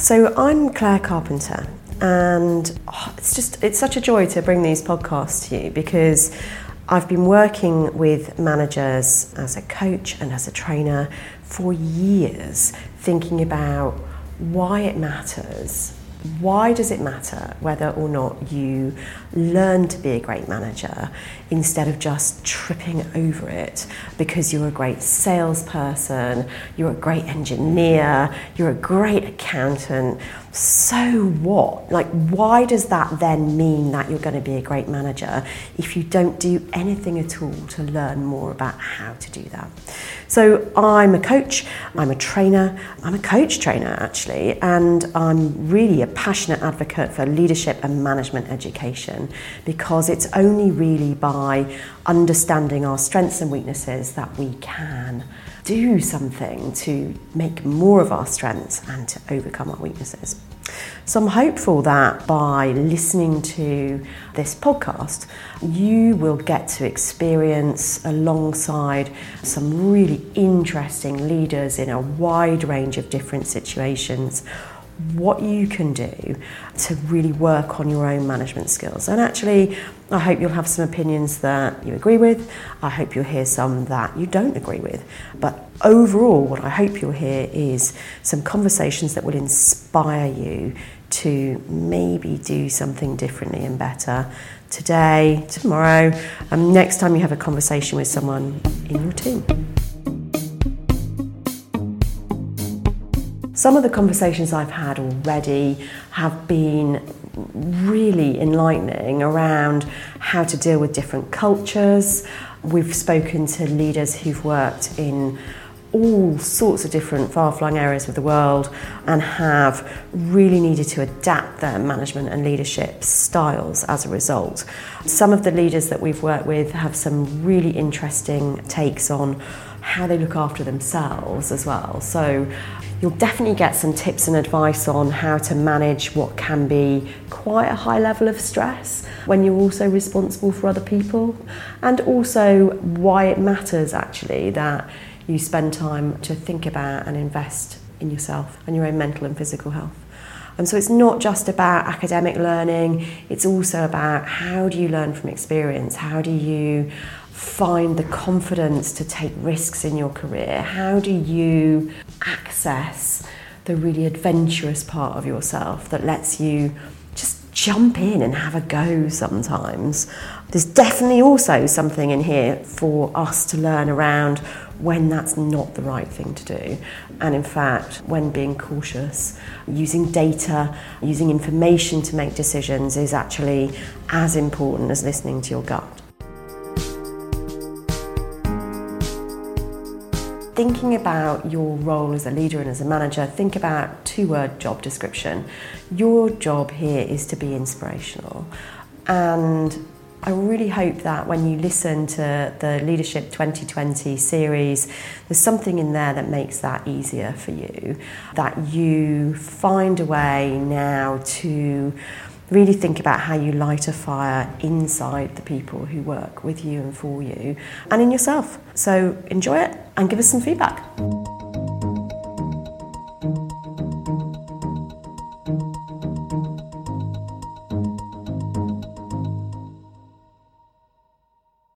So I'm Claire Carpenter and oh, it's just it's such a joy to bring these podcasts to you because I've been working with managers as a coach and as a trainer for years thinking about why it matters why does it matter whether or not you learn to be a great manager instead of just tripping over it because you're a great salesperson, you're a great engineer, you're a great accountant? So what? Like, why does that then mean that you're going to be a great manager if you don't do anything at all to learn more about how to do that? So, I'm a coach, I'm a trainer, I'm a coach trainer actually, and I'm really passionate advocate for leadership and management education because it's only really by understanding our strengths and weaknesses that we can do something to make more of our strengths and to overcome our weaknesses. So I'm hopeful that by listening to this podcast, you will get to experience alongside some really interesting leaders in a wide range of different situations what you can do to really work on your own management skills. And actually, I hope you'll have some opinions that you agree with. I hope you'll hear some that you don't agree with. But overall, what I hope you'll hear is some conversations that will inspire you to maybe do something differently and better today, tomorrow, and next time you have a conversation with someone in your team. Some of the conversations I've had already have been really enlightening around how to deal with different cultures. We've spoken to leaders who've worked in all sorts of different far-flung areas of the world and have really needed to adapt their management and leadership styles as a result. Some of the leaders that we've worked with have some really interesting takes on how they look after themselves as well. So you'll definitely get some tips and advice on how to manage what can be quite a high level of stress when you're also responsible for other people, and also why it matters actually that you spend time to think about and invest in yourself and your own mental and physical health. And so it's not just about academic learning, it's also about how do you learn from experience? How do you find the confidence to take risks in your career? How do you access the really adventurous part of yourself that lets you just jump in and have a go sometimes? There's definitely also something in here for us to learn around when that's not the right thing to do. And in fact, when being cautious, using data, using information to make decisions is actually as important as listening to your gut. Thinking about your role as a leader and as a manager, think about two word job description. Your job here is to be inspirational. And I really hope that when you listen to the Leadership 2020 series, there's something in there that makes that easier for you. That you find a way now to really think about how you light a fire inside the people who work with you and for you and in yourself. So enjoy it and give us some feedback.